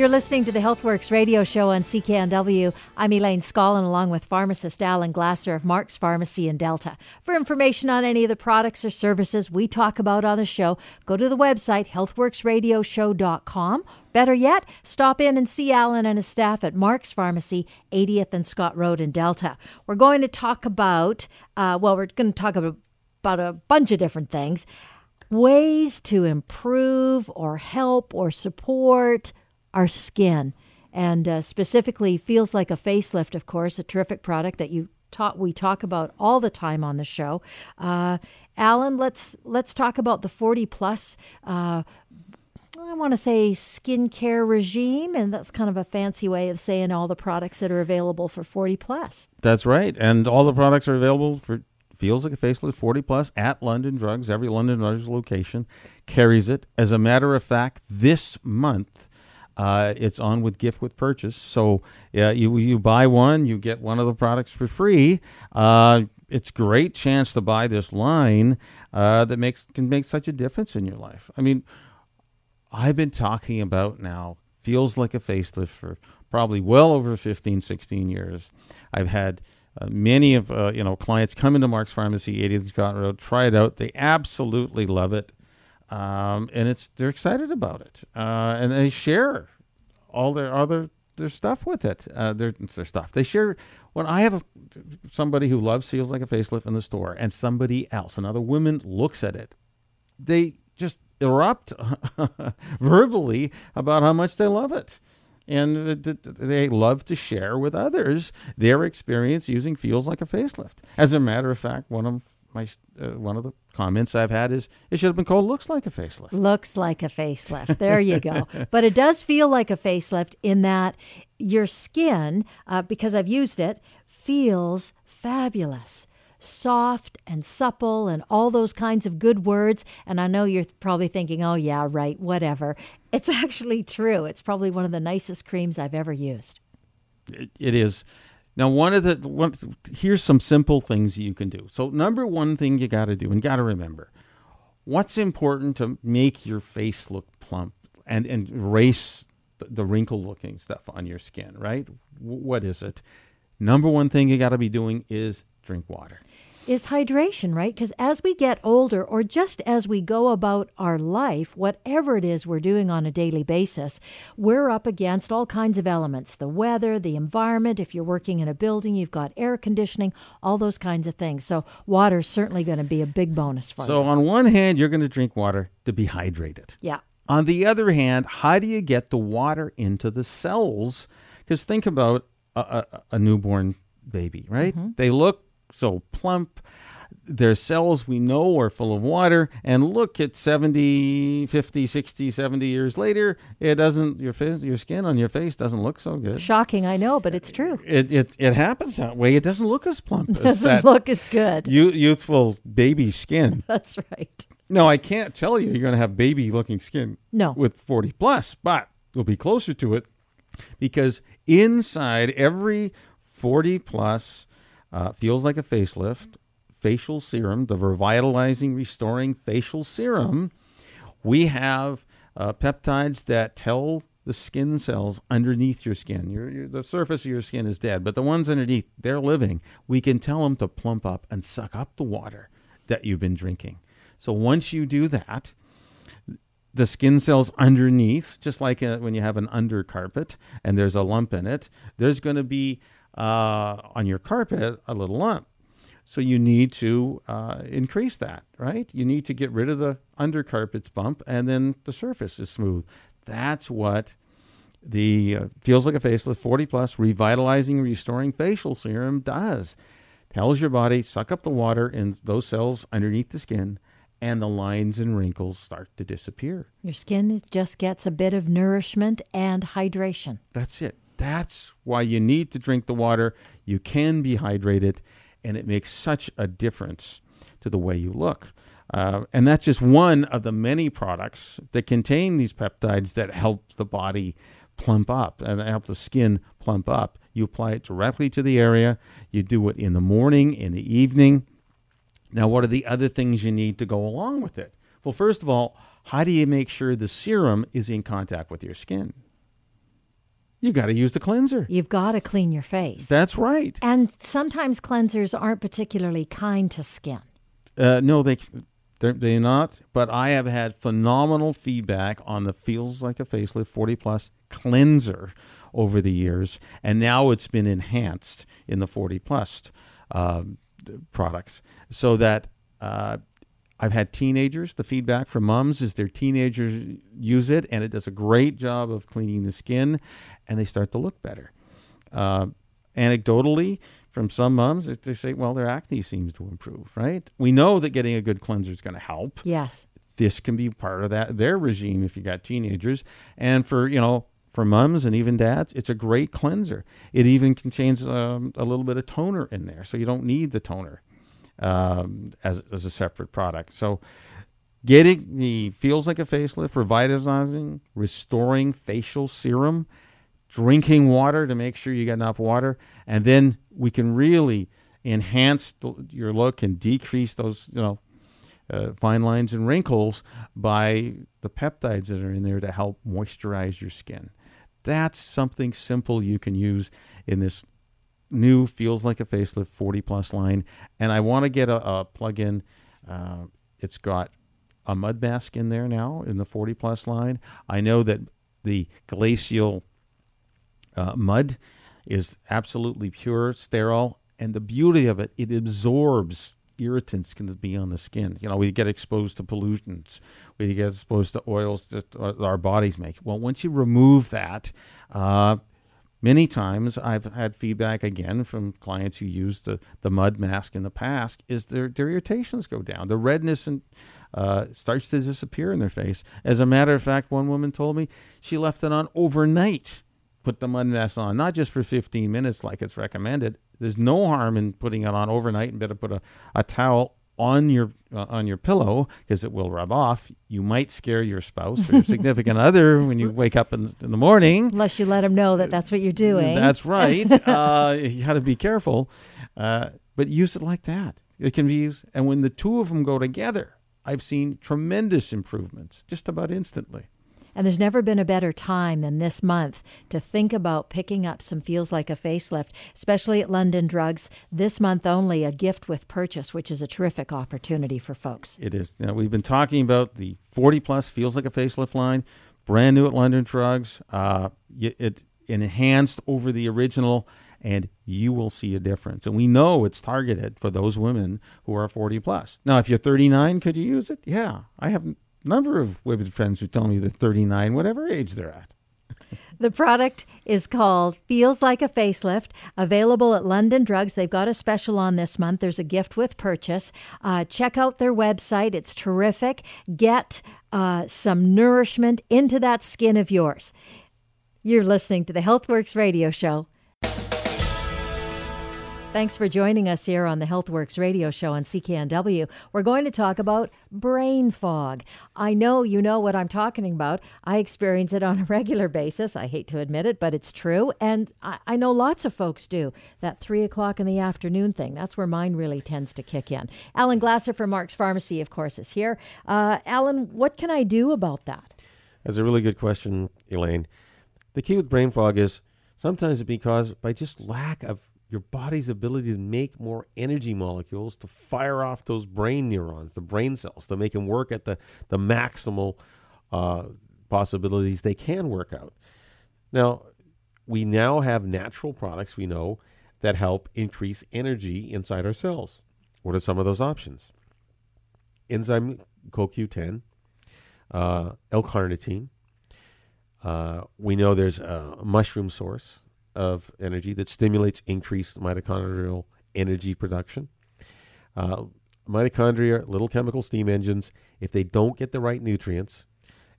You're listening to the HealthWorks radio show on CKNW. I'm Elaine Scollin, along with pharmacist Alan Glasser of Mark's Pharmacy in Delta. For information on any of the products or services we talk about on the show, go to the website healthworksradioshow.com. Better yet, stop in and see Alan and his staff at Mark's Pharmacy, 80th and Scott Road in Delta. We're going to talk about, uh, well, we're going to talk about, about a bunch of different things ways to improve or help or support our skin, and uh, specifically feels like a facelift. Of course, a terrific product that you taught we talk about all the time on the show. Uh, Alan, let's let's talk about the forty plus. Uh, I want to say skincare regime, and that's kind of a fancy way of saying all the products that are available for 40 plus. That's right. And all the products are available for Feels Like a Facelift 40 plus at London Drugs. Every London Drugs location carries it. As a matter of fact, this month, uh, it's on with gift with purchase. So yeah, you you buy one, you get one of the products for free. Uh, it's great chance to buy this line uh, that makes can make such a difference in your life. I mean, I've been talking about now feels like a facelift for probably well over 15, 16 years. I've had uh, many of uh, you know clients come into Mark's Pharmacy, 80th Scott Road, try it out. They absolutely love it um, and it's they're excited about it, uh, and they share all their other their stuff with it. Uh, their their stuff they share. When I have a, somebody who loves feels like a facelift in the store, and somebody else, another woman, looks at it, they just erupt verbally about how much they love it. And they love to share with others their experience using feels like a facelift. As a matter of fact, one of my uh, one of the comments I've had is it should have been called looks like a facelift. Looks like a facelift. There you go. but it does feel like a facelift in that your skin, uh, because I've used it, feels fabulous. Soft and supple, and all those kinds of good words. And I know you're probably thinking, oh, yeah, right, whatever. It's actually true. It's probably one of the nicest creams I've ever used. it, it is. Now, one of the one, here's some simple things you can do. So, number one thing you got to do and got to remember, what's important to make your face look plump and and erase the, the wrinkle looking stuff on your skin, right? W- what is it? Number one thing you got to be doing is drink water is hydration, right? Because as we get older, or just as we go about our life, whatever it is we're doing on a daily basis, we're up against all kinds of elements the weather, the environment. If you're working in a building, you've got air conditioning, all those kinds of things. So, water's certainly going to be a big bonus for so you. So, on one hand, you're going to drink water to be hydrated. Yeah. On the other hand, how do you get the water into the cells? Because think about a, a, a newborn baby, right? Mm-hmm. They look so plump. Their cells we know are full of water. And look at 70, 50, 60, 70 years later, it doesn't, your face, your skin on your face doesn't look so good. Shocking, I know, but it's true. It, it, it happens that way. It doesn't look as plump. It doesn't look as good. youthful baby skin. That's right. No, I can't tell you you're going to have baby looking skin no. with 40 plus, but you'll be closer to it because inside every 40 plus uh, feels like a facelift. Facial serum, the revitalizing, restoring facial serum. We have uh, peptides that tell the skin cells underneath your skin. Your, your, the surface of your skin is dead, but the ones underneath, they're living. We can tell them to plump up and suck up the water that you've been drinking. So once you do that, the skin cells underneath, just like a, uh, when you have an undercarpet and there's a lump in it, there's going to be uh, on your carpet a little lump. So you need to uh, increase that, right? You need to get rid of the undercarpet's bump, and then the surface is smooth. That's what the uh, feels like a facelift 40 plus revitalizing restoring facial serum does tells your body suck up the water in those cells underneath the skin and the lines and wrinkles start to disappear Your skin is, just gets a bit of nourishment and hydration. that's it that's why you need to drink the water you can be hydrated and it makes such a difference to the way you look uh, and that's just one of the many products that contain these peptides that help the body plump up and help the skin plump up. You apply it directly to the area. You do it in the morning, in the evening. Now, what are the other things you need to go along with it? Well, first of all, how do you make sure the serum is in contact with your skin? You got to use the cleanser. You've got to clean your face. That's right. and sometimes cleansers aren't particularly kind to skin. Uh, no, they they're, they're not. But I have had phenomenal feedback on the Feels Like a Facelift 40 Plus cleanser over the years, and now it's been enhanced in the 40 Plus um, products, so that. Uh, I've had teenagers. The feedback from moms is their teenagers use it, and it does a great job of cleaning the skin, and they start to look better. Uh, anecdotally, from some moms, they say, well, their acne seems to improve, right? We know that getting a good cleanser is going to help. Yes. This can be part of that their regime if you got teenagers. And for, you know, for mums and even dads, it's a great cleanser. It even contains um, a little bit of toner in there, so you don't need the toner um, as, as a separate product. So getting the feels like a facelift, revitalizing, restoring facial serum, drinking water to make sure you get enough water, and then we can really enhance the, your look and decrease those you know uh, fine lines and wrinkles by the peptides that are in there to help moisturize your skin. That's something simple you can use in this new feels like a facelift 40 plus line. And i want to get a, a plug-in uh, it's got a mud mask in there now in the 40 plus line. I know that the glacial uh, mud is absolutely pure sterile and the beauty of it it absorbs irritants can be on the skin. You know we get exposed to pollutants we get exposed to oils that our bodies make. Well once you remove that uh, Many times I've had feedback again from clients who used the, the mud mask in the past is their, their irritations go down. The redness and uh, starts to disappear in their face. As a matter of fact, one woman told me she left it on overnight, put the mud mask on, not just for 15 minutes like it's recommended. There's no harm in putting it on overnight and better put a, a towel on your uh, on your pillow because it will rub off. You might scare your spouse or your significant other when you wake up in, in the morning. Unless you let them know that that's what you're doing. That's right. uh, you got to be careful, uh, but use it like that. It can be used, and when the two of them go together, I've seen tremendous improvements just about instantly. And there's never been a better time than this month to think about picking up some Feels Like a Facelift, especially at London Drugs. This month only, a gift with purchase, which is a terrific opportunity for folks. It is. Now, we've been talking about the 40 plus Feels Like a Facelift line, brand new at London Drugs. Uh, it enhanced over the original, and you will see a difference. And we know it's targeted for those women who are 40 plus. Now, if you're 39, could you use it? Yeah. I have number of women friends who tell me they're 39, whatever age they're at. The product is called Feels Like a Facelift, available at London Drugs. They've got a special on this month. There's a gift with purchase. Uh, check out their website, it's terrific. Get uh, some nourishment into that skin of yours. You're listening to the HealthWorks radio show. Thanks for joining us here on the HealthWorks radio show on CKNW. We're going to talk about brain fog. I know you know what I'm talking about. I experience it on a regular basis. I hate to admit it, but it's true. And I, I know lots of folks do. That three o'clock in the afternoon thing, that's where mine really tends to kick in. Alan Glasser from Mark's Pharmacy, of course, is here. Uh, Alan, what can I do about that? That's a really good question, Elaine. The key with brain fog is sometimes it be caused by just lack of your body's ability to make more energy molecules to fire off those brain neurons, the brain cells, to make them work at the, the maximal uh, possibilities they can work out. Now, we now have natural products we know that help increase energy inside our cells. What are some of those options? Enzyme CoQ10, uh, L-carnitine, Uh, we know there's a mushroom source of energy that stimulates increased mitochondrial energy production. Uh, mitochondria, little chemical steam engines, if they don't get the right nutrients,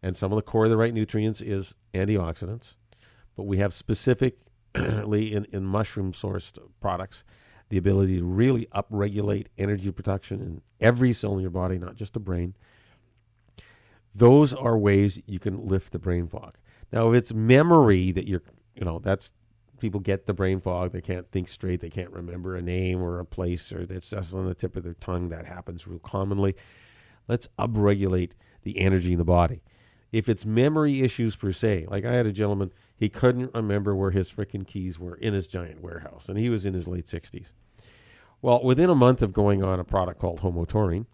and some of the core of the right nutrients is antioxidants, but we have specifically in, in mushroom sourced products the ability to really upregulate energy production in every cell in your body, not just the brain. Those are ways you can lift the brain fog. Now, if it's memory that you're, you know, that's people get the brain fog. They can't think straight. They can't remember a name or a place, or that's just on the tip of their tongue. That happens real commonly. Let's upregulate the energy in the body. If it's memory issues per se, like I had a gentleman, he couldn't remember where his freaking keys were in his giant warehouse, and he was in his late 60s. Well, within a month of going on a product called Homotaurine,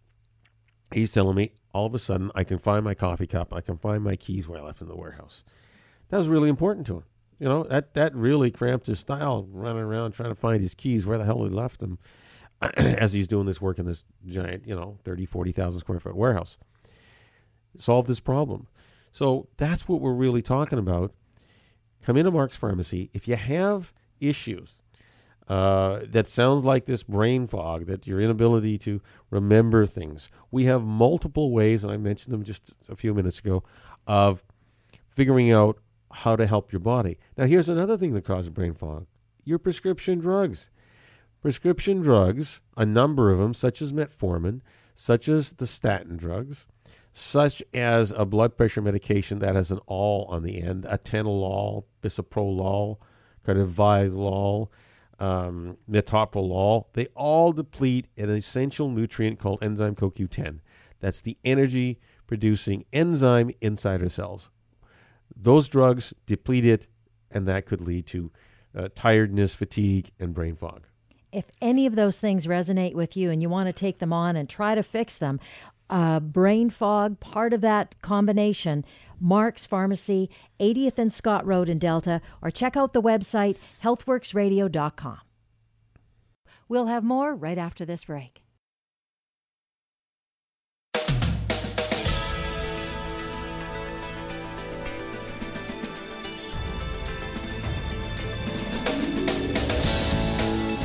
he's telling me all of a sudden I can find my coffee cup, I can find my keys where I left in the warehouse. That was really important to him. You know, that, that really cramped his style, running around trying to find his keys, where the hell he left them, as he's doing this work in this giant, you know, 30, 40,000 square foot warehouse. Solve this problem. So that's what we're really talking about. Come into Mark's Pharmacy. If you have issues uh, that sounds like this brain fog, that your inability to remember things, we have multiple ways, and I mentioned them just a few minutes ago, of figuring out how to help your body. Now, here's another thing that causes brain fog your prescription drugs. Prescription drugs, a number of them, such as metformin, such as the statin drugs, such as a blood pressure medication that has an all on the end, atenolol, bisoprolol, carvedilol, um, metoprolol, they all deplete an essential nutrient called enzyme CoQ10. That's the energy producing enzyme inside our cells. Those drugs deplete it, and that could lead to uh, tiredness, fatigue, and brain fog. If any of those things resonate with you and you want to take them on and try to fix them, uh, brain fog, part of that combination, Mark's Pharmacy, 80th and Scott Road in Delta, or check out the website healthworksradio.com. We'll have more right after this break.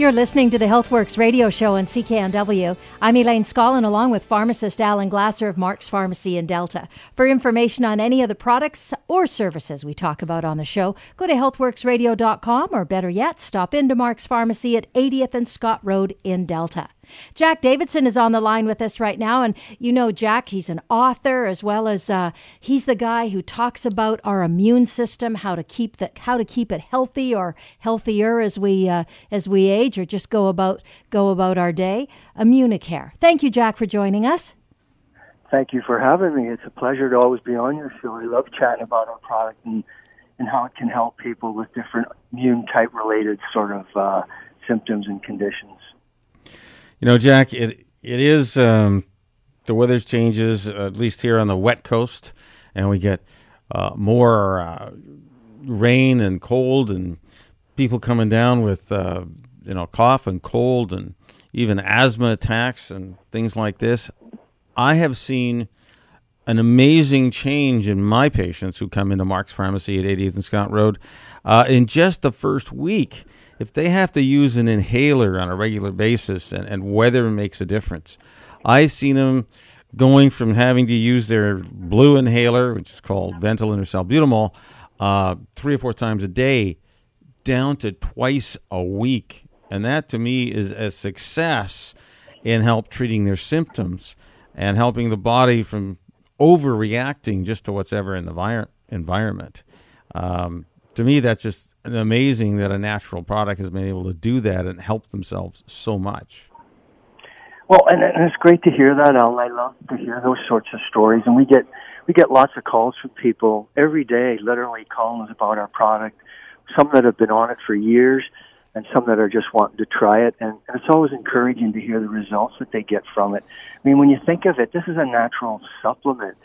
You're listening to the HealthWorks radio show on CKNW. I'm Elaine Scollin, along with pharmacist Alan Glasser of Mark's Pharmacy in Delta. For information on any of the products or services we talk about on the show, go to healthworksradio.com or better yet, stop into Mark's Pharmacy at 80th and Scott Road in Delta. Jack Davidson is on the line with us right now. And you know, Jack, he's an author as well as uh, he's the guy who talks about our immune system, how to keep the, how to keep it healthy or healthier as we uh, as we age or just go about go about our day. Immunicare. Thank you, Jack, for joining us. Thank you for having me. It's a pleasure to always be on your show. I love chatting about our product and, and how it can help people with different immune type related sort of uh, symptoms and conditions. You know, Jack, it it is um, the weather changes at least here on the wet coast, and we get uh, more uh, rain and cold, and people coming down with uh, you know cough and cold, and even asthma attacks and things like this. I have seen an amazing change in my patients who come into Mark's Pharmacy at 80th and Scott Road uh, in just the first week if they have to use an inhaler on a regular basis and, and weather makes a difference, I've seen them going from having to use their blue inhaler, which is called Ventolin or salbutamol, uh, three or four times a day, down to twice a week. And that to me is a success in help treating their symptoms and helping the body from overreacting just to what's ever in the vi- environment. Um, to me, that's just amazing that a natural product has been able to do that and help themselves so much. Well, and, and it's great to hear that, Al. I love to hear those sorts of stories, and we get we get lots of calls from people every day, literally calling us about our product. Some that have been on it for years, and some that are just wanting to try it. And, and it's always encouraging to hear the results that they get from it. I mean, when you think of it, this is a natural supplement.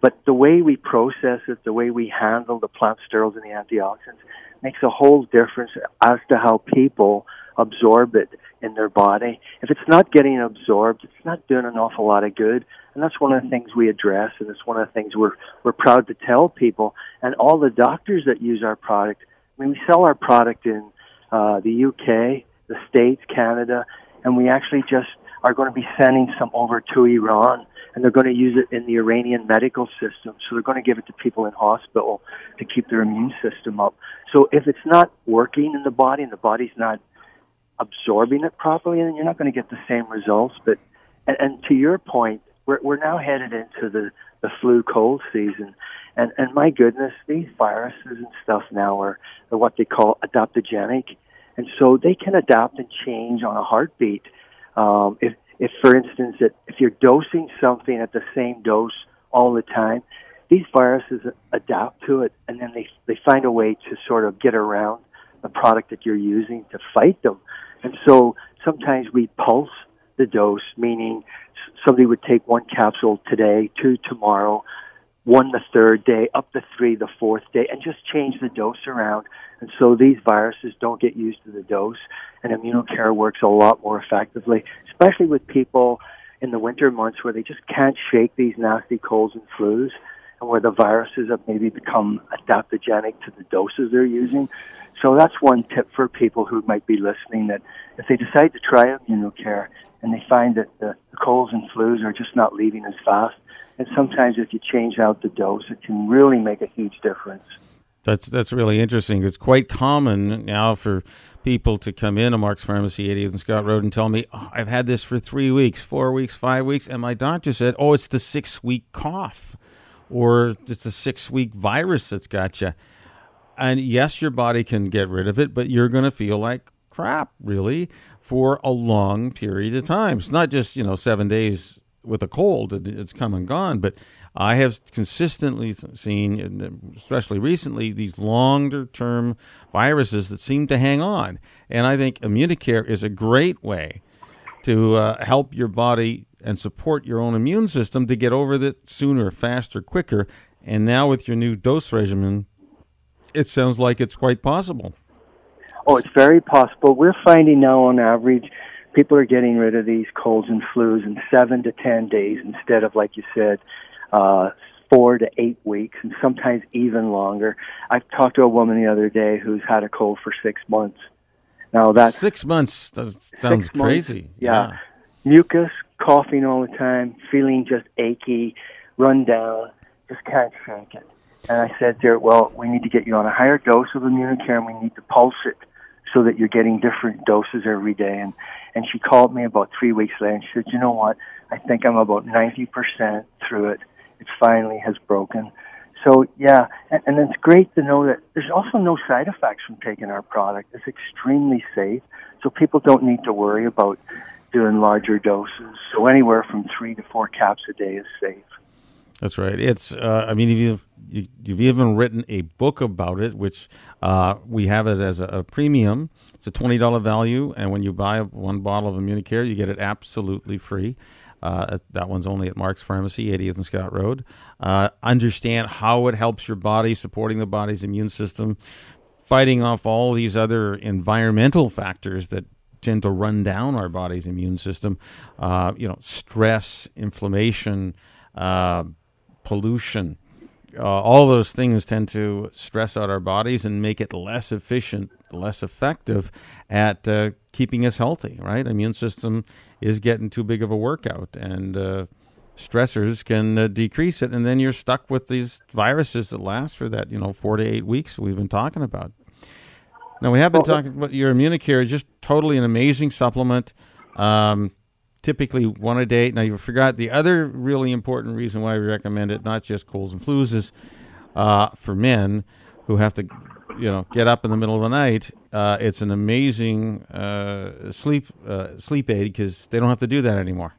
But the way we process it, the way we handle the plant sterols and the antioxidants makes a whole difference as to how people absorb it in their body. If it's not getting absorbed, it's not doing an awful lot of good. And that's one of the things we address, and it's one of the things we're we're proud to tell people. And all the doctors that use our product, I mean, we sell our product in uh, the UK, the States, Canada, and we actually just are going to be sending some over to Iran, and they're going to use it in the Iranian medical system. So they're going to give it to people in hospital to keep their immune system up. So if it's not working in the body and the body's not absorbing it properly, then you're not going to get the same results. But and, and to your point, we're we're now headed into the the flu cold season, and and my goodness, these viruses and stuff now are, are what they call adaptogenic, and so they can adapt and change on a heartbeat. Um, if if for instance that if you're dosing something at the same dose all the time, these viruses adapt to it, and then they they find a way to sort of get around the product that you're using to fight them. And so sometimes we pulse the dose, meaning somebody would take one capsule today, two tomorrow, one the third day, up the three the fourth day, and just change the dose around. And so these viruses don't get used to the dose, and immunocare works a lot more effectively, especially with people in the winter months where they just can't shake these nasty colds and flus, and where the viruses have maybe become adaptogenic to the doses they're using. So that's one tip for people who might be listening that if they decide to try immunocare and they find that the, the colds and flus are just not leaving as fast, and sometimes if you change out the dose, it can really make a huge difference. That's that's really interesting. It's quite common now for people to come in to Mark's Pharmacy, 80th and Scott Road, and tell me, oh, I've had this for three weeks, four weeks, five weeks, and my doctor said, oh, it's the six week cough, or it's a six week virus that's got you and yes, your body can get rid of it, but you're going to feel like crap, really, for a long period of time. It's not just, you know, seven days with a cold, it's come and gone, but I have consistently seen, especially recently, these longer term viruses that seem to hang on. And I think Immunicare is a great way to uh, help your body and support your own immune system to get over it sooner, faster, quicker. And now with your new dose regimen, it sounds like it's quite possible. Oh, it's very possible. We're finding now, on average, people are getting rid of these colds and flus in seven to ten days instead of, like you said, uh, four to eight weeks, and sometimes even longer. I talked to a woman the other day who's had a cold for six months. Now that's six months. That sounds crazy. Months, yeah. yeah, mucus, coughing all the time, feeling just achy, run down, just can't shake it. And I said to her, well, we need to get you on a higher dose of Immunicare and we need to pulse it so that you're getting different doses every day. And, and she called me about three weeks later and she said, you know what? I think I'm about 90% through it. It finally has broken. So yeah, and, and it's great to know that there's also no side effects from taking our product. It's extremely safe. So people don't need to worry about doing larger doses. So anywhere from three to four caps a day is safe. That's right. It's. Uh, I mean, you've you, have even written a book about it, which uh, we have it as a, a, premium. It's a twenty dollar value, and when you buy one bottle of Immunicare, you get it absolutely free. Uh, that one's only at Mark's Pharmacy, 80th and Scott Road. Uh, understand how it helps your body, supporting the body's immune system, fighting off all these other environmental factors that tend to run down our body's immune system. Uh, you know, stress, inflammation, uh, pollution. Uh, all those things tend to stress out our bodies and make it less efficient, less effective at uh, keeping us healthy. Right, immune system is getting too big of a workout, and uh, stressors can uh, decrease it, and then you're stuck with these viruses that last for that you know four to eight weeks we've been talking about. Now we have been talking about your Immunicare, is just totally an amazing supplement. Um, typically one a day. Now you forgot the other really important reason why we recommend it, not just colds and flus, is uh, for men who have to, you know, get up in the middle of the night. Uh, it's an amazing uh, sleep uh, sleep aid because they don't have to do that anymore.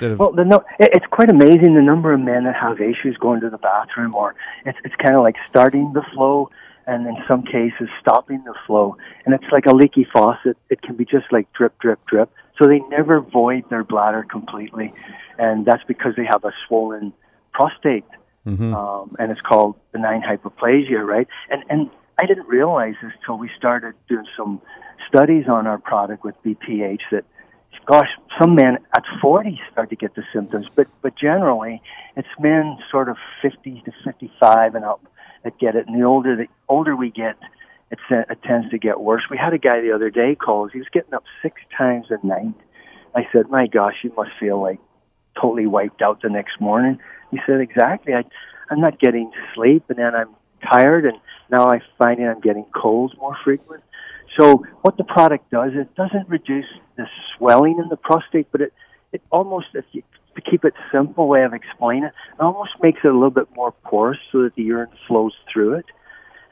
Well, the no, it's quite amazing the number of men that have issues going to the bathroom, or it's it's kind of like starting the flow and in some cases stopping the flow. And it's like a leaky faucet. It can be just like drip, drip, drip. So they never void their bladder completely, and that's because they have a swollen prostate, mm-hmm. um, and it's called benign hyperplasia, right? And and I didn't realize this till we started doing some studies on our product with BPH that gosh, some men at 40 start to get the symptoms, but but generally, it's men sort of 50 to 55 and up that get it. And the older the older we get, it, it tends to get worse. We had a guy the other day call us. He was getting up six times a night. I said, "My gosh, you must feel like totally wiped out the next morning." He said, "Exactly. I, I'm not getting sleep, and then I'm tired, and now I find I'm getting colds more frequent." So what the product does, it doesn't reduce the swelling in the prostate, but it, it almost, if you, to keep it simple way of explaining it, it almost makes it a little bit more porous so that the urine flows through it.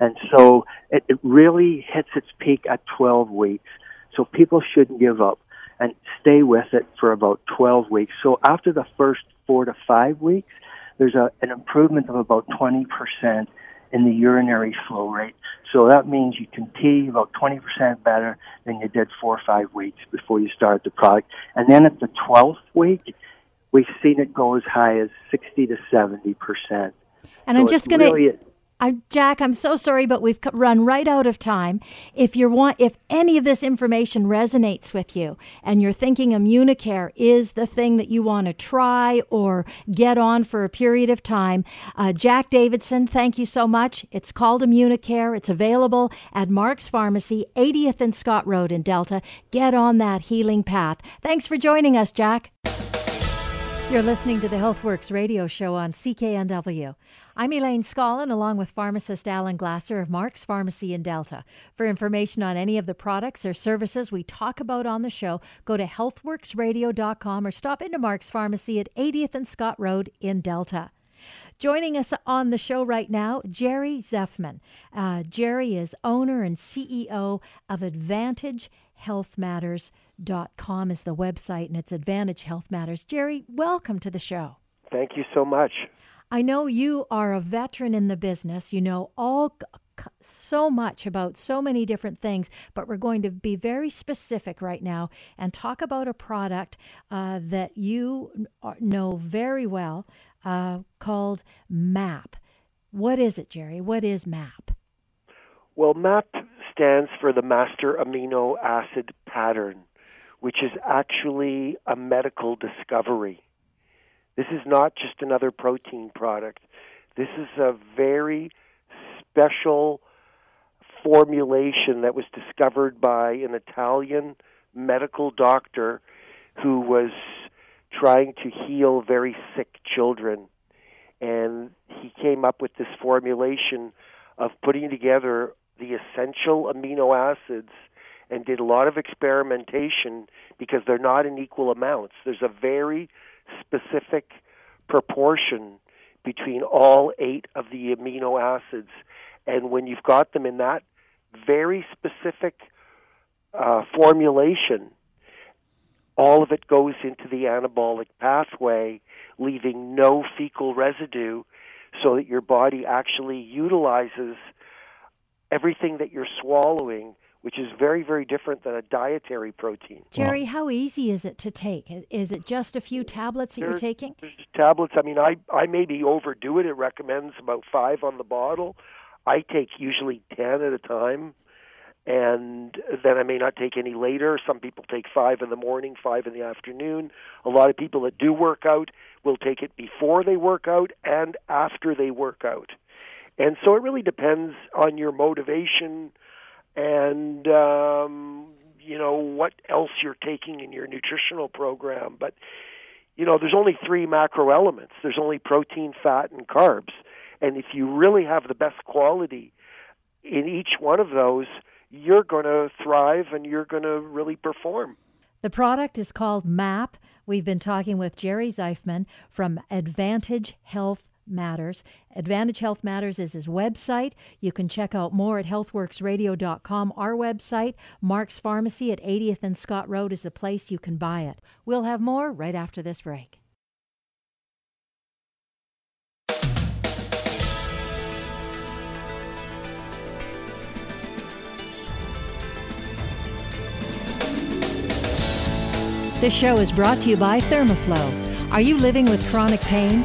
And so it, it really hits its peak at 12 weeks. So people shouldn't give up and stay with it for about 12 weeks. So after the first four to five weeks, there's a, an improvement of about 20% in the urinary flow rate. So that means you can pee about 20% better than you did four or five weeks before you start the product. And then at the 12th week, we've seen it go as high as 60 to 70%. And so I'm just going to. Really I, Jack, I'm so sorry, but we've run right out of time. If you want, if any of this information resonates with you, and you're thinking Immunicare is the thing that you want to try or get on for a period of time, uh, Jack Davidson, thank you so much. It's called Immunicare. It's available at Mark's Pharmacy, 80th and Scott Road in Delta. Get on that healing path. Thanks for joining us, Jack. You're listening to the HealthWorks radio show on CKNW. I'm Elaine Scollin, along with pharmacist Alan Glasser of Mark's Pharmacy in Delta. For information on any of the products or services we talk about on the show, go to healthworksradio.com or stop into Mark's Pharmacy at 80th and Scott Road in Delta. Joining us on the show right now, Jerry Zeffman. Uh, Jerry is owner and CEO of Advantage Health Matters com is the website and it's Advantage Health Matters. Jerry, welcome to the show. Thank you so much. I know you are a veteran in the business. You know all so much about so many different things, but we're going to be very specific right now and talk about a product uh, that you know very well uh, called MAP. What is it, Jerry? What is MAP? Well, MAP stands for the Master Amino Acid Pattern which is actually a medical discovery. This is not just another protein product. This is a very special formulation that was discovered by an Italian medical doctor who was trying to heal very sick children. And he came up with this formulation of putting together the essential amino acids and did a lot of experimentation because they're not in equal amounts. There's a very specific proportion between all eight of the amino acids. And when you've got them in that very specific uh, formulation, all of it goes into the anabolic pathway, leaving no fecal residue, so that your body actually utilizes everything that you're swallowing which is very, very different than a dietary protein. Jerry, how easy is it to take? Is it just a few tablets that there's, you're taking? Tablets. I mean, I, I maybe overdo it. It recommends about five on the bottle. I take usually 10 at a time, and then I may not take any later. Some people take five in the morning, five in the afternoon. A lot of people that do work out will take it before they work out and after they work out. And so it really depends on your motivation and um, you know what else you're taking in your nutritional program. But you know, there's only three macro elements. There's only protein, fat, and carbs. And if you really have the best quality in each one of those, you're going to thrive and you're going to really perform. The product is called MAP. We've been talking with Jerry Zeifman from Advantage Health Matters. Advantage Health Matters is his website. You can check out more at healthworksradio.com, our website. Mark's Pharmacy at 80th and Scott Road is the place you can buy it. We'll have more right after this break. This show is brought to you by Thermoflow. Are you living with chronic pain?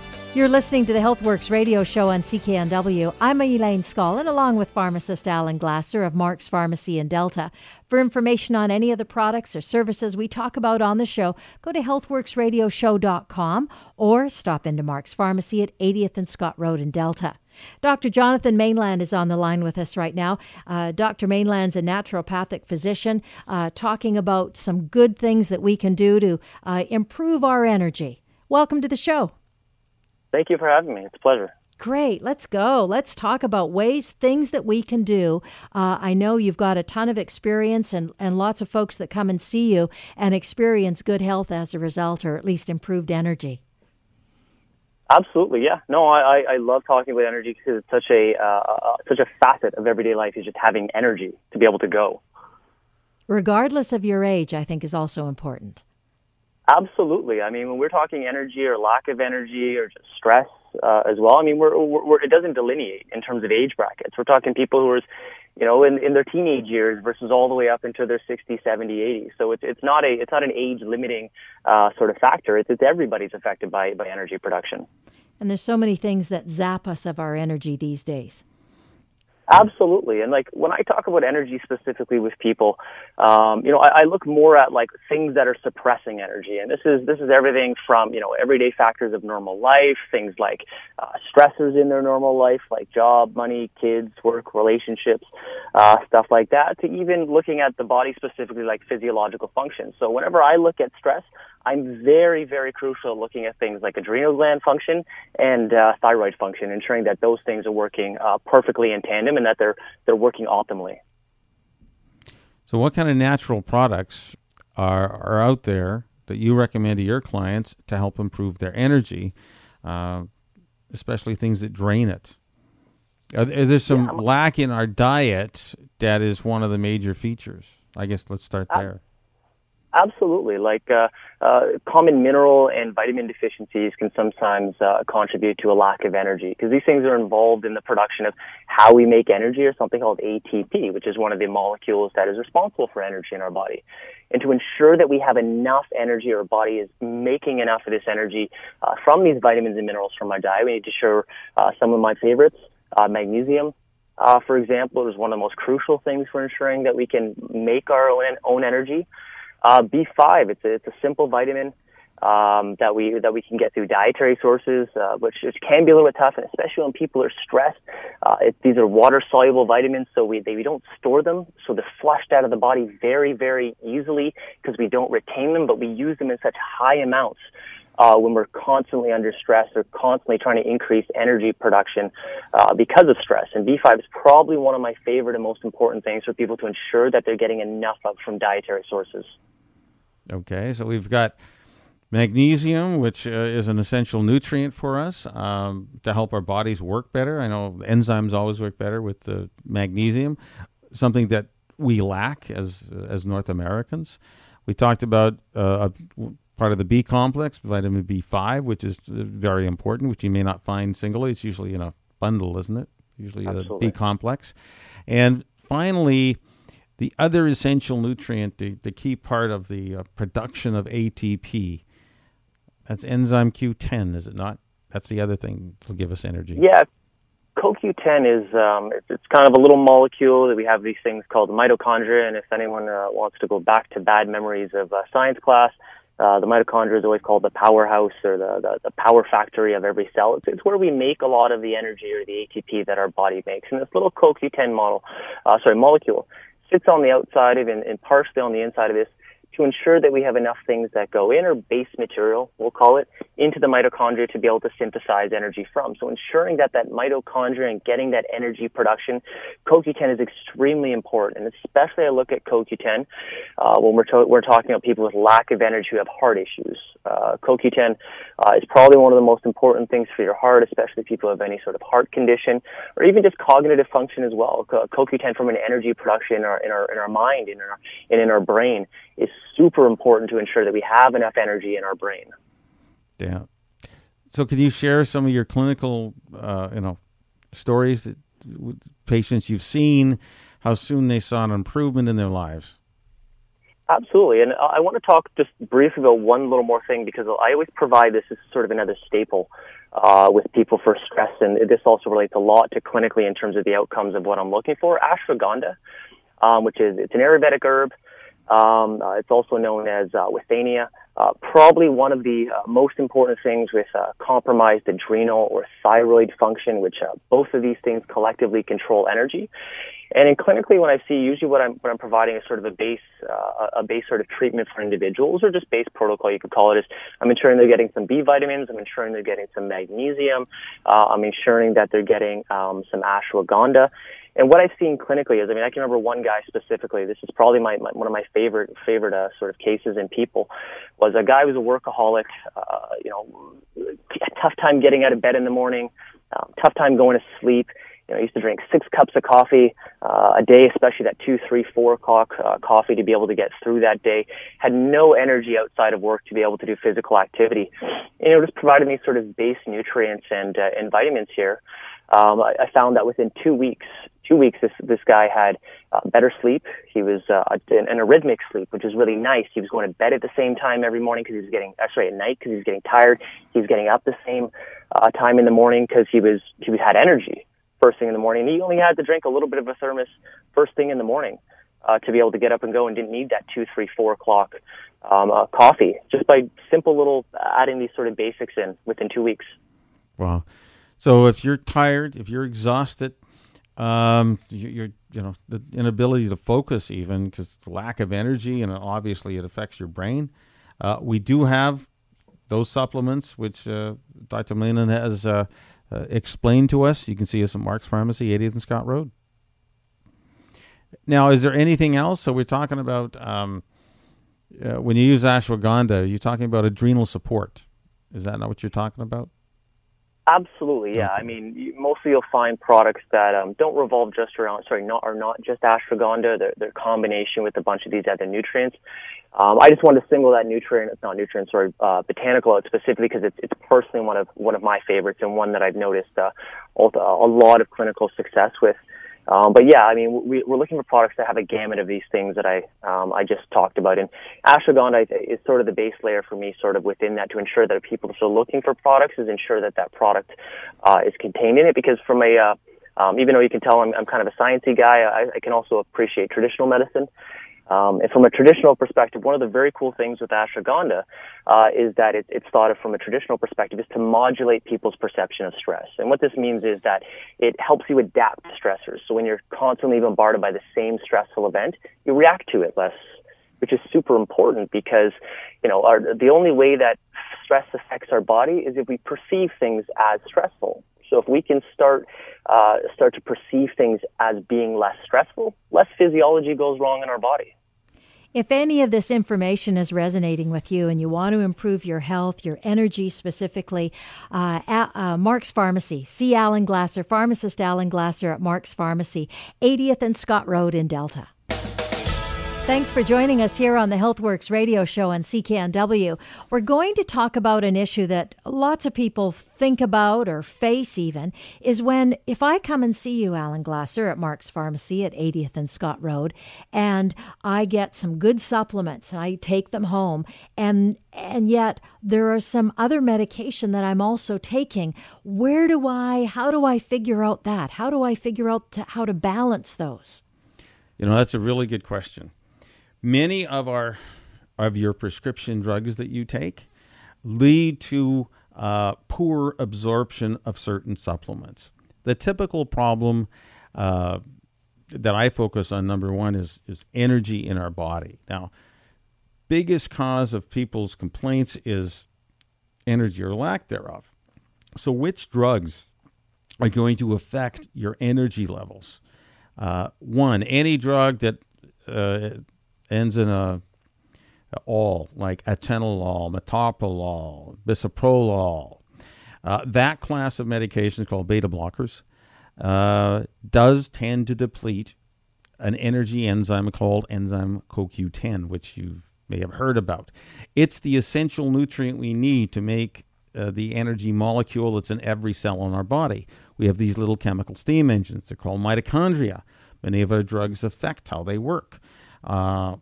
You're listening to the HealthWorks radio show on CKNW. I'm Elaine Scollin, along with pharmacist Alan Glasser of Mark's Pharmacy in Delta. For information on any of the products or services we talk about on the show, go to healthworksradioshow.com or stop into Mark's Pharmacy at 80th and Scott Road in Delta. Dr. Jonathan Mainland is on the line with us right now. Uh, Dr. Mainland's a naturopathic physician uh, talking about some good things that we can do to uh, improve our energy. Welcome to the show. Thank you for having me. It's a pleasure. Great. Let's go. Let's talk about ways, things that we can do. Uh, I know you've got a ton of experience and, and lots of folks that come and see you and experience good health as a result, or at least improved energy. Absolutely, yeah. No, I, I love talking about energy because it's such a uh, uh, such a facet of everyday life is just having energy to be able to go. Regardless of your age, I think is also important. Absolutely. I mean, when we're talking energy or lack of energy or just stress uh, as well, I mean, we're, we're, it doesn't delineate in terms of age brackets. We're talking people who are, you know, in, in their teenage years versus all the way up into their 60s, 70s, 80s. So it's, it's not a, it's not an age limiting uh, sort of factor. It's, it's everybody's affected by, by energy production. And there's so many things that zap us of our energy these days. Absolutely, and like when I talk about energy specifically with people, um, you know, I, I look more at like things that are suppressing energy, and this is this is everything from you know everyday factors of normal life, things like uh, stressors in their normal life, like job, money, kids, work, relationships, uh, stuff like that, to even looking at the body specifically, like physiological functions. So whenever I look at stress, I'm very, very crucial looking at things like adrenal gland function and uh, thyroid function, ensuring that those things are working uh, perfectly in tandem and that they're they're working optimally. So, what kind of natural products are are out there that you recommend to your clients to help improve their energy, uh, especially things that drain it? Are, there some yeah, lack in our diet that is one of the major features? I guess let's start there. Absolutely. Like uh, uh, common mineral and vitamin deficiencies can sometimes uh, contribute to a lack of energy because these things are involved in the production of how we make energy or something called ATP, which is one of the molecules that is responsible for energy in our body. And to ensure that we have enough energy, our body is making enough of this energy uh, from these vitamins and minerals from our diet, we need to share uh, some of my favorites. Uh, magnesium, uh, for example, is one of the most crucial things for ensuring that we can make our own, own energy. Uh, B5, it's a, it's a simple vitamin um, that we that we can get through dietary sources, uh, which, which can be a little bit tough, and especially when people are stressed. Uh, it, these are water soluble vitamins, so we they, we don't store them, so they're flushed out of the body very very easily because we don't retain them, but we use them in such high amounts. Uh, when we're constantly under stress or constantly trying to increase energy production uh, because of stress. And B5 is probably one of my favorite and most important things for people to ensure that they're getting enough of from dietary sources. Okay, so we've got magnesium, which uh, is an essential nutrient for us um, to help our bodies work better. I know enzymes always work better with the magnesium, something that we lack as as North Americans. We talked about uh, part of the B complex, vitamin B5, which is very important, which you may not find singly. It's usually in a bundle, isn't it? Usually Absolutely. a B complex. And finally, the other essential nutrient, the, the key part of the uh, production of ATP, that's enzyme Q10, is it not? That's the other thing to give us energy. Yeah, CoQ10 is um, it's, it's, kind of a little molecule that we have these things called mitochondria. And if anyone uh, wants to go back to bad memories of uh, science class, uh, the mitochondria is always called the powerhouse or the, the, the, power factory of every cell. It's, it's where we make a lot of the energy or the ATP that our body makes. And this little CoQ10 model, uh, sorry, molecule sits on the outside of and, and partially on the inside of this to ensure that we have enough things that go in, or base material, we'll call it, into the mitochondria to be able to synthesize energy from. So ensuring that that mitochondria and getting that energy production, CoQ10 is extremely important. And especially I look at CoQ10 uh, when we're, to- we're talking about people with lack of energy who have heart issues. Uh, CoQ10 uh, is probably one of the most important things for your heart, especially people have any sort of heart condition or even just cognitive function as well. CoQ10 from an energy production in our, in our, in our mind and in our, and in our brain is super important to ensure that we have enough energy in our brain. Yeah. So, can you share some of your clinical, uh, you know, stories that patients you've seen, how soon they saw an improvement in their lives? Absolutely. And I want to talk just briefly about one little more thing because I always provide this as sort of another staple uh, with people for stress. And this also relates a lot to clinically in terms of the outcomes of what I'm looking for. Ashwagandha, um, which is, it's an Ayurvedic herb. Um, uh, it's also known as uh, withania. Uh, probably one of the uh, most important things with uh, compromised adrenal or thyroid function, which uh, both of these things collectively control energy. And in clinically, when I see, usually what I'm what I'm providing is sort of a base a base sort of treatment for individuals, or just base protocol, you could call it. Is I'm ensuring they're getting some B vitamins, I'm ensuring they're getting some magnesium, I'm ensuring that they're getting um, some ashwagandha. And what I've seen clinically is, I mean, I can remember one guy specifically. This is probably my, my one of my favorite favorite uh, sort of cases in people. Was a guy who was a workaholic, uh, you know, tough time getting out of bed in the morning, um, tough time going to sleep you know, I used to drink six cups of coffee uh, a day, especially that two, three, four o'clock uh, coffee to be able to get through that day. Had no energy outside of work to be able to do physical activity. You know, just providing these sort of base nutrients and uh, and vitamins here. Um, I, I found that within two weeks, two weeks, this this guy had uh, better sleep. He was uh, an, an arrhythmic sleep, which is really nice. He was going to bed at the same time every morning because he was getting, actually at night because he was getting tired. He was getting up the same uh, time in the morning because he was he was had energy first thing in the morning. He only had to drink a little bit of a thermos first thing in the morning uh, to be able to get up and go and didn't need that two, three, four o'clock um, uh, coffee just by simple little adding these sort of basics in within two weeks. Wow. So if you're tired, if you're exhausted, um, you're, you know, the inability to focus even because lack of energy and obviously it affects your brain. Uh, we do have those supplements, which uh, Dr. Malin has uh, uh, explained to us. You can see us at Mark's Pharmacy, 80th and Scott Road. Now, is there anything else? So we're talking about um, uh, when you use ashwagandha, you're talking about adrenal support. Is that not what you're talking about? Absolutely, yeah. Okay. I mean, mostly you'll find products that um, don't revolve just around, sorry, not are not just ashwagandha. They're, they're combination with a bunch of these other nutrients. Um, I just wanted to single that nutrient, it's not nutrient, sorry, uh, botanical out specifically because it's, it's personally one of one of my favorites and one that I've noticed uh, a lot of clinical success with. Um, but yeah, I mean, we, are looking for products that have a gamut of these things that I um, I just talked about. And ashwagandha is sort of the base layer for me, sort of within that, to ensure that people are still looking for products, is ensure that that product uh, is contained in it. Because from a uh, um, even though you can tell I'm, I'm kind of a sciencey guy, I, I can also appreciate traditional medicine. Um, and from a traditional perspective, one of the very cool things with ashwagandha uh, is that it, it's thought of from a traditional perspective is to modulate people's perception of stress. And what this means is that it helps you adapt to stressors. So when you're constantly bombarded by the same stressful event, you react to it less, which is super important because, you know, our, the only way that stress affects our body is if we perceive things as stressful. So if we can start uh, start to perceive things as being less stressful, less physiology goes wrong in our body. If any of this information is resonating with you and you want to improve your health, your energy specifically, uh, at, uh, Mark's Pharmacy. See Alan Glasser, pharmacist Alan Glasser at Mark's Pharmacy, 80th and Scott Road in Delta. Thanks for joining us here on the HealthWorks radio show on CKNW. We're going to talk about an issue that lots of people think about or face even is when if I come and see you, Alan Glasser, at Mark's Pharmacy at 80th and Scott Road, and I get some good supplements and I take them home and and yet there are some other medication that I'm also taking. Where do I how do I figure out that? How do I figure out to, how to balance those? You know, that's a really good question many of our of your prescription drugs that you take lead to uh, poor absorption of certain supplements. The typical problem uh, that I focus on, number one, is is energy in our body. Now, biggest cause of people's complaints is energy or lack thereof. So, which drugs are going to affect your energy levels? Uh, one, any drug that uh, ends in a, a all, like atenolol, metoprolol, bisoprolol. Uh, that class of medications called beta blockers uh, does tend to deplete an energy enzyme called enzyme CoQ10, which you've may have heard about. It's the essential nutrient we need to make uh, the energy molecule that's in every cell in our body. We have these little chemical steam engines. They're called mitochondria. Many of our drugs affect how they work. Uh,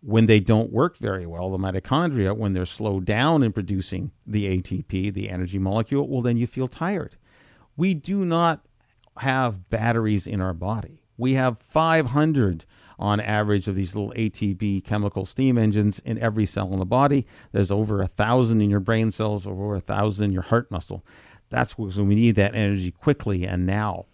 when they don't work very well, the mitochondria, when they're slowed down in producing the ATP, the energy molecule, well, then you feel tired. We do not have batteries in our body. We have 500 on average of these little ATP chemical steam engines in every cell in the body. There's over a thousand in your brain cells, over a thousand in your heart muscle. That's when we need that energy quickly and now.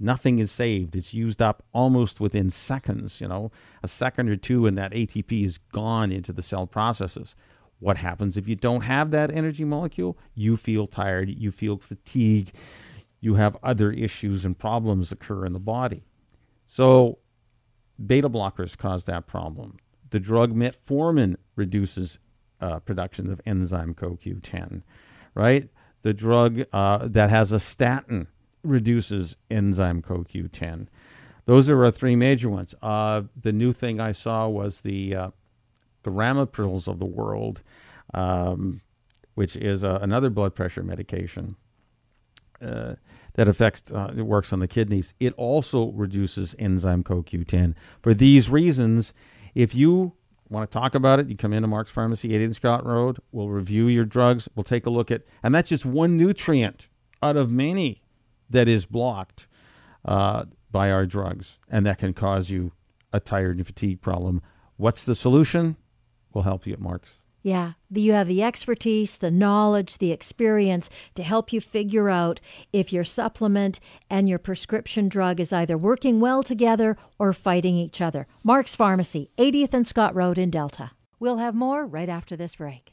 Nothing is saved. It's used up almost within seconds, you know, a second or two, and that ATP is gone into the cell processes. What happens if you don't have that energy molecule? You feel tired, you feel fatigue, you have other issues and problems occur in the body. So, beta blockers cause that problem. The drug metformin reduces uh, production of enzyme CoQ10, right? The drug uh, that has a statin reduces enzyme CoQ10. Those are our three major ones. Uh, the new thing I saw was the uh, the ramiprils of the world, um, which is uh, another blood pressure medication uh, that affects uh, it works on the kidneys. It also reduces enzyme CoQ10. For these reasons, if you want to talk about it, you come into Mark's Pharmacy, 80th Scott Road. We'll review your drugs. We'll take a look at, and that's just one nutrient out of many that is blocked uh, by our drugs, and that can cause you a tired and fatigue problem. What's the solution? We'll help you at Mark's. Yeah, you have the expertise, the knowledge, the experience to help you figure out if your supplement and your prescription drug is either working well together or fighting each other. Mark's Pharmacy, 80th and Scott Road in Delta. We'll have more right after this break.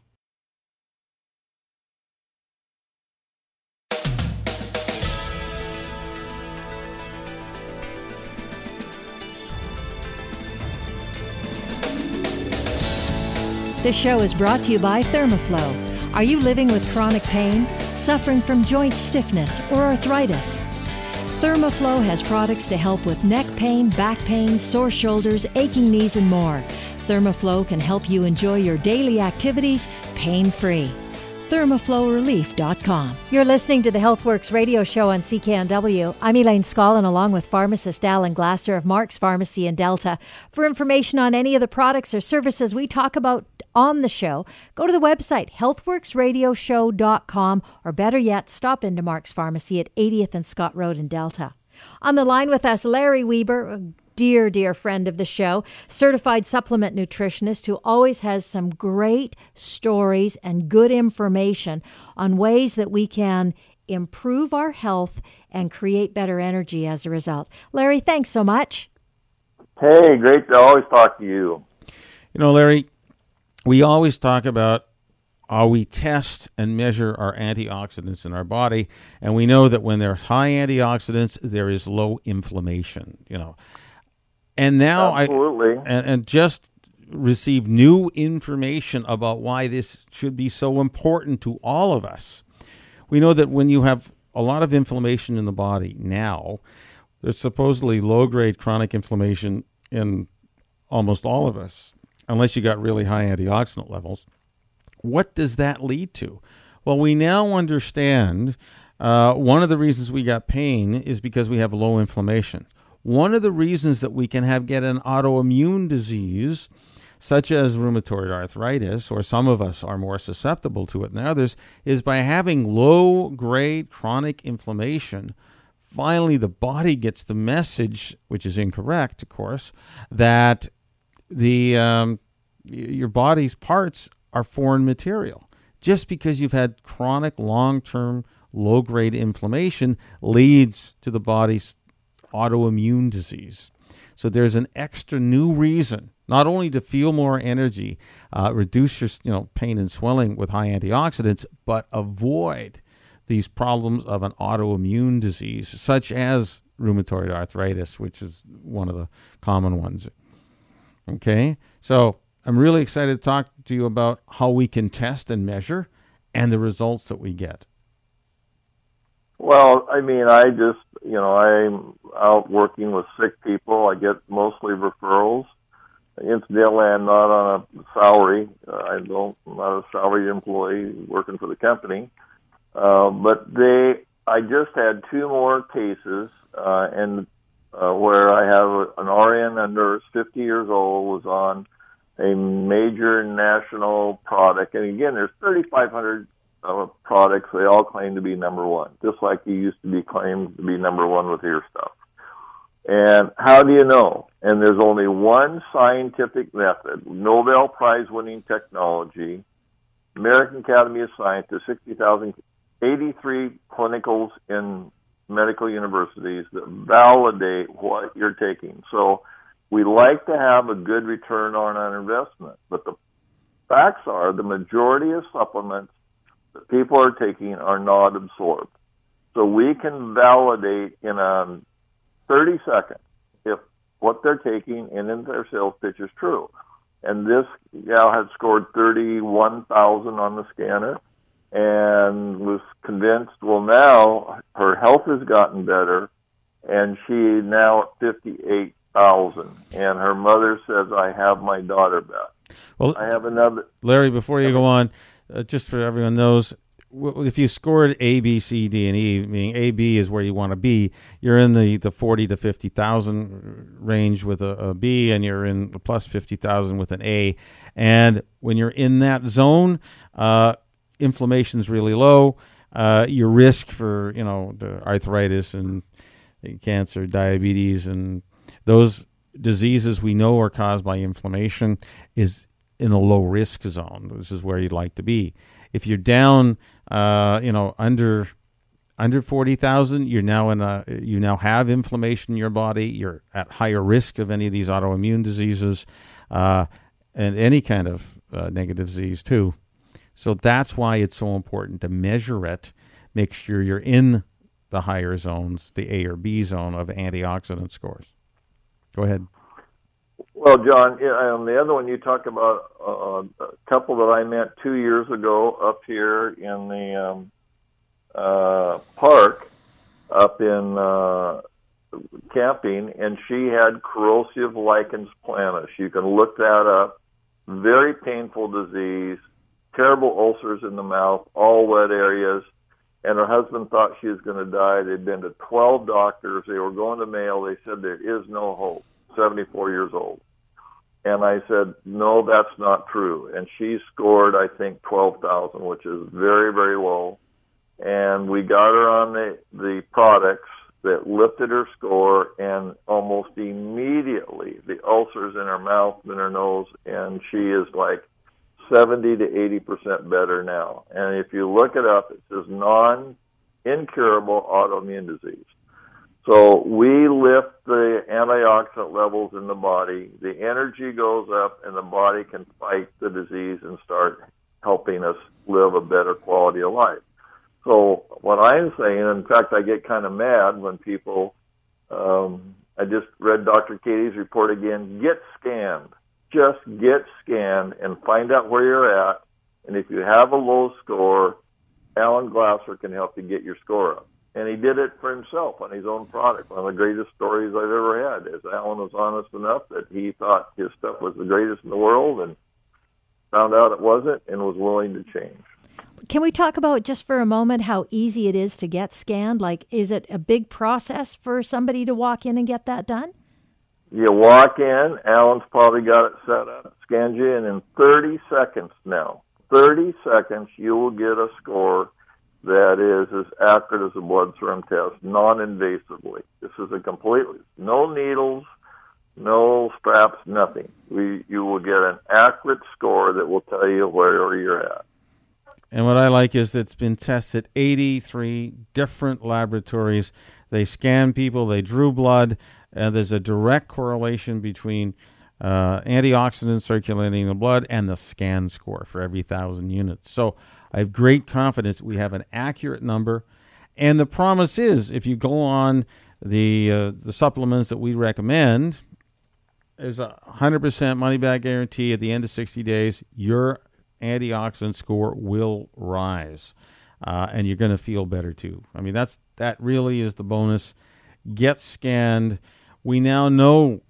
This show is brought to you by Thermoflow. Are you living with chronic pain, suffering from joint stiffness, or arthritis? Thermoflow has products to help with neck pain, back pain, sore shoulders, aching knees, and more. Thermoflow can help you enjoy your daily activities pain free thermoflowrelief.com. You're listening to the HealthWorks radio show on CKNW. I'm Elaine Scollin along with pharmacist Alan Glasser of Mark's Pharmacy in Delta. For information on any of the products or services we talk about on the show, go to the website healthworksradioshow.com or better yet, stop into Mark's Pharmacy at 80th and Scott Road in Delta. On the line with us, Larry Weber, dear, dear friend of the show, certified supplement nutritionist who always has some great stories and good information on ways that we can improve our health and create better energy as a result. Larry, thanks so much. Hey, great to always talk to you. You know, Larry, we always talk about how we test and measure our antioxidants in our body, and we know that when there's high antioxidants, there is low inflammation. You know, and now Absolutely. I and, and just received new information about why this should be so important to all of us. We know that when you have a lot of inflammation in the body now, there's supposedly low grade chronic inflammation in almost all of us, unless you got really high antioxidant levels. What does that lead to? Well, we now understand uh, one of the reasons we got pain is because we have low inflammation. One of the reasons that we can have get an autoimmune disease, such as rheumatoid arthritis, or some of us are more susceptible to it than others, is by having low grade chronic inflammation. Finally, the body gets the message, which is incorrect, of course, that the um, your body's parts are foreign material. Just because you've had chronic, long term, low grade inflammation leads to the body's autoimmune disease. So there's an extra new reason not only to feel more energy, uh, reduce your you know pain and swelling with high antioxidants, but avoid these problems of an autoimmune disease such as rheumatoid arthritis, which is one of the common ones. Okay, so I'm really excited to talk to you about how we can test and measure and the results that we get. Well, I mean, I just, you know, I'm out working with sick people. I get mostly referrals. incidentally, I'm not on a salary. Uh, I don't, I'm not a salaried employee working for the company. Uh, but they, I just had two more cases, uh, and uh, where I have an RN, a nurse, 50 years old, was on a major national product. And again, there's 3,500 uh, products. They all claim to be number one, just like you used to be claimed to be number one with your stuff. And how do you know? And there's only one scientific method, Nobel Prize winning technology, American Academy of Sciences, 60,000, 83 clinicals in medical universities that validate what you're taking. So we like to have a good return on our investment, but the facts are the majority of supplements that people are taking are not absorbed. So we can validate in a 30 seconds if what they're taking and in their sales pitch is true. And this gal had scored 31,000 on the scanner and was convinced, well, now her health has gotten better and she now at 58,000. And her mother says, I have my daughter back. Well, I have another. Larry, before you go on, uh, just for everyone knows, if you scored A, B, C, D, and E, meaning A, B is where you want to be, you're in the, the forty to fifty thousand range with a, a B, and you're in the plus fifty thousand with an A. And when you're in that zone, uh, inflammation's really low. Uh, your risk for you know the arthritis and cancer, diabetes, and those diseases we know are caused by inflammation is in a low risk zone. This is where you'd like to be. If you're down, uh, you know, under under forty thousand, you're now in a you now have inflammation in your body. You're at higher risk of any of these autoimmune diseases, uh, and any kind of uh, negative disease too. So that's why it's so important to measure it. Make sure you're in the higher zones, the A or B zone of antioxidant scores. Go ahead. Well, John, on the other one you talked about uh, a couple that I met two years ago up here in the um, uh, park up in uh, camping, and she had corrosive lichens planus. You can look that up. Very painful disease, terrible ulcers in the mouth, all wet areas. And her husband thought she was going to die. They'd been to 12 doctors. They were going to Mayo. They said there is no hope. 74 years old. And I said, no, that's not true. And she scored, I think, 12,000, which is very, very low. And we got her on the, the products that lifted her score and almost immediately the ulcers in her mouth and her nose. And she is like 70 to 80% better now. And if you look it up, it says non incurable autoimmune disease. So we lift the antioxidant levels in the body, the energy goes up, and the body can fight the disease and start helping us live a better quality of life. So what I'm saying, in fact, I get kind of mad when people, um, I just read Dr. Katie's report again, get scanned. Just get scanned and find out where you're at. And if you have a low score, Alan Glasser can help you get your score up and he did it for himself on his own product. One of the greatest stories I've ever had is Alan was honest enough that he thought his stuff was the greatest in the world and found out it wasn't and was willing to change. Can we talk about just for a moment how easy it is to get scanned? Like, is it a big process for somebody to walk in and get that done? You walk in, Alan's probably got it set up, scans you, and in 30 seconds now, 30 seconds, you will get a score that is as accurate as a blood serum test, non-invasively. This is a completely no needles, no straps, nothing. We you will get an accurate score that will tell you where you're at. And what I like is it's been tested 83 different laboratories. They scan people, they drew blood, and there's a direct correlation between uh, antioxidants circulating in the blood and the scan score for every thousand units. So I have great confidence we have an accurate number. And the promise is if you go on the, uh, the supplements that we recommend, there's a 100% money back guarantee at the end of 60 days. Your antioxidant score will rise. Uh, and you're going to feel better too. I mean, that's that really is the bonus. Get scanned. We now know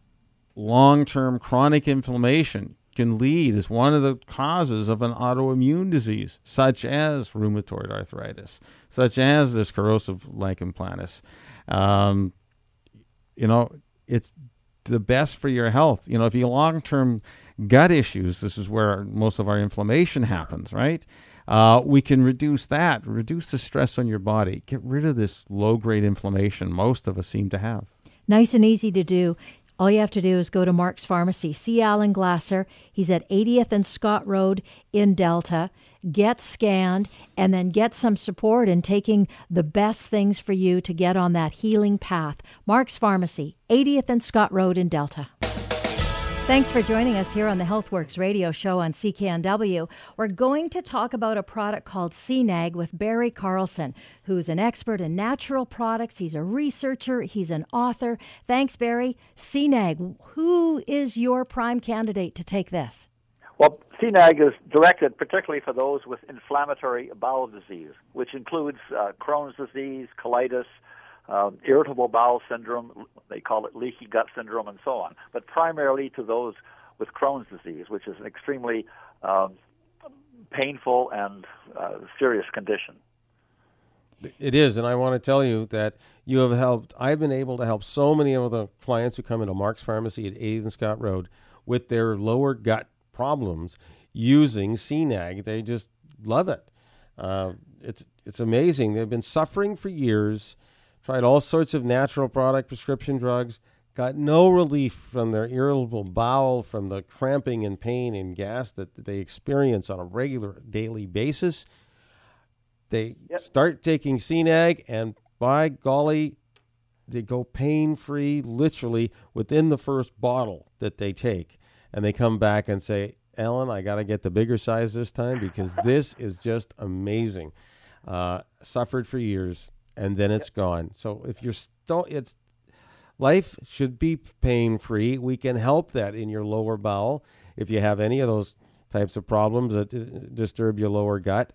long term chronic inflammation can lead as one of the causes of an autoimmune disease, such as rheumatoid arthritis, such as this corrosive lichen planus. Um, you know, it's the best for your health. You know, if you long term gut issues, this is where most of our inflammation happens, right? Uh, we can reduce that, reduce the stress on your body, get rid of this low grade inflammation most of us seem to have. Nice and easy to do. All you have to do is go to Mark's Pharmacy. See Alan Glasser. He's at 80th and Scott Road in Delta. Get scanned and then get some support in taking the best things for you to get on that healing path. Mark's Pharmacy, 80th and Scott Road in Delta. Thanks for joining us here on the HealthWorks radio show on CKNW. We're going to talk about a product called CNAG with Barry Carlson, who's an expert in natural products. He's a researcher, he's an author. Thanks, Barry. CNAG, who is your prime candidate to take this? Well, CNAG is directed particularly for those with inflammatory bowel disease, which includes uh, Crohn's disease, colitis, um, irritable bowel syndrome, they call it leaky gut syndrome, and so on, but primarily to those with Crohn's disease, which is an extremely um, painful and uh, serious condition. It is, and I want to tell you that you have helped. I've been able to help so many of the clients who come into Mark's Pharmacy at 8th and Scott Road with their lower gut problems using CNAG. They just love it. Uh, it's it's amazing. They've been suffering for years tried all sorts of natural product prescription drugs, got no relief from their irritable bowel, from the cramping and pain and gas that they experience on a regular daily basis. They yep. start taking CNAG, and by golly, they go pain free literally within the first bottle that they take. And they come back and say, Ellen, I got to get the bigger size this time because this is just amazing. Uh, suffered for years, and then it's gone. So if you're still, it's life should be pain free. We can help that in your lower bowel if you have any of those types of problems that uh, disturb your lower gut.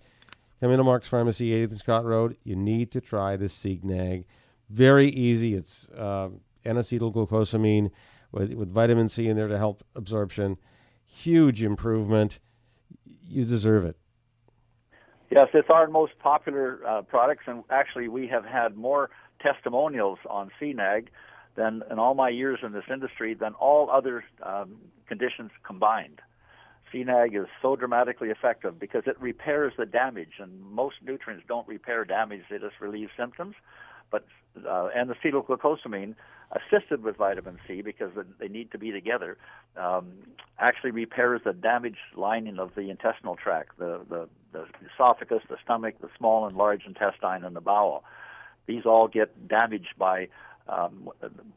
Come into Mark's Pharmacy, 8th and Scott Road. You need to try this CNAG. Very easy. It's uh, N-acetylglucosamine with, with vitamin C in there to help absorption. Huge improvement. You deserve it. Yes, it's our most popular uh, products, and actually, we have had more testimonials on CNAG than in all my years in this industry than all other um, conditions combined. CNAG is so dramatically effective because it repairs the damage, and most nutrients don't repair damage; they just relieve symptoms. But uh, N-acetylglucosamine assisted with vitamin C because they need to be together, um, actually repairs the damaged lining of the intestinal tract, the, the, the esophagus, the stomach, the small and large intestine, and the bowel. These all get damaged by um,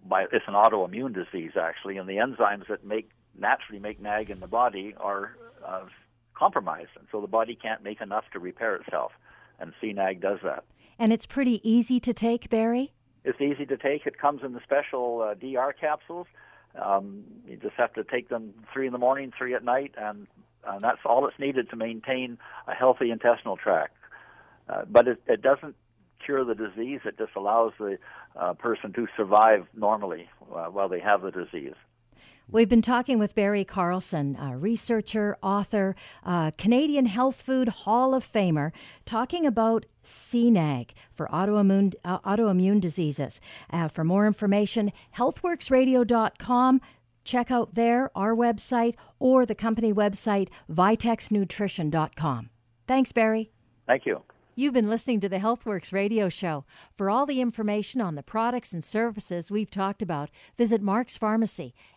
by it's an autoimmune disease actually, and the enzymes that make naturally make NAG in the body are uh, compromised, and so the body can't make enough to repair itself, and CNAG does that. And it's pretty easy to take, Barry. It's easy to take. It comes in the special uh, DR capsules. Um, you just have to take them three in the morning, three at night, and, and that's all that's needed to maintain a healthy intestinal tract. Uh, but it, it doesn't cure the disease. It just allows the uh, person to survive normally uh, while they have the disease. We've been talking with Barry Carlson, a researcher, author, uh, Canadian Health Food Hall of Famer, talking about CNAG for autoimmune, uh, autoimmune diseases. Uh, for more information, healthworksradio.com. Check out there, our website, or the company website, vitexnutrition.com. Thanks, Barry. Thank you. You've been listening to the HealthWorks radio show. For all the information on the products and services we've talked about, visit Mark's Pharmacy,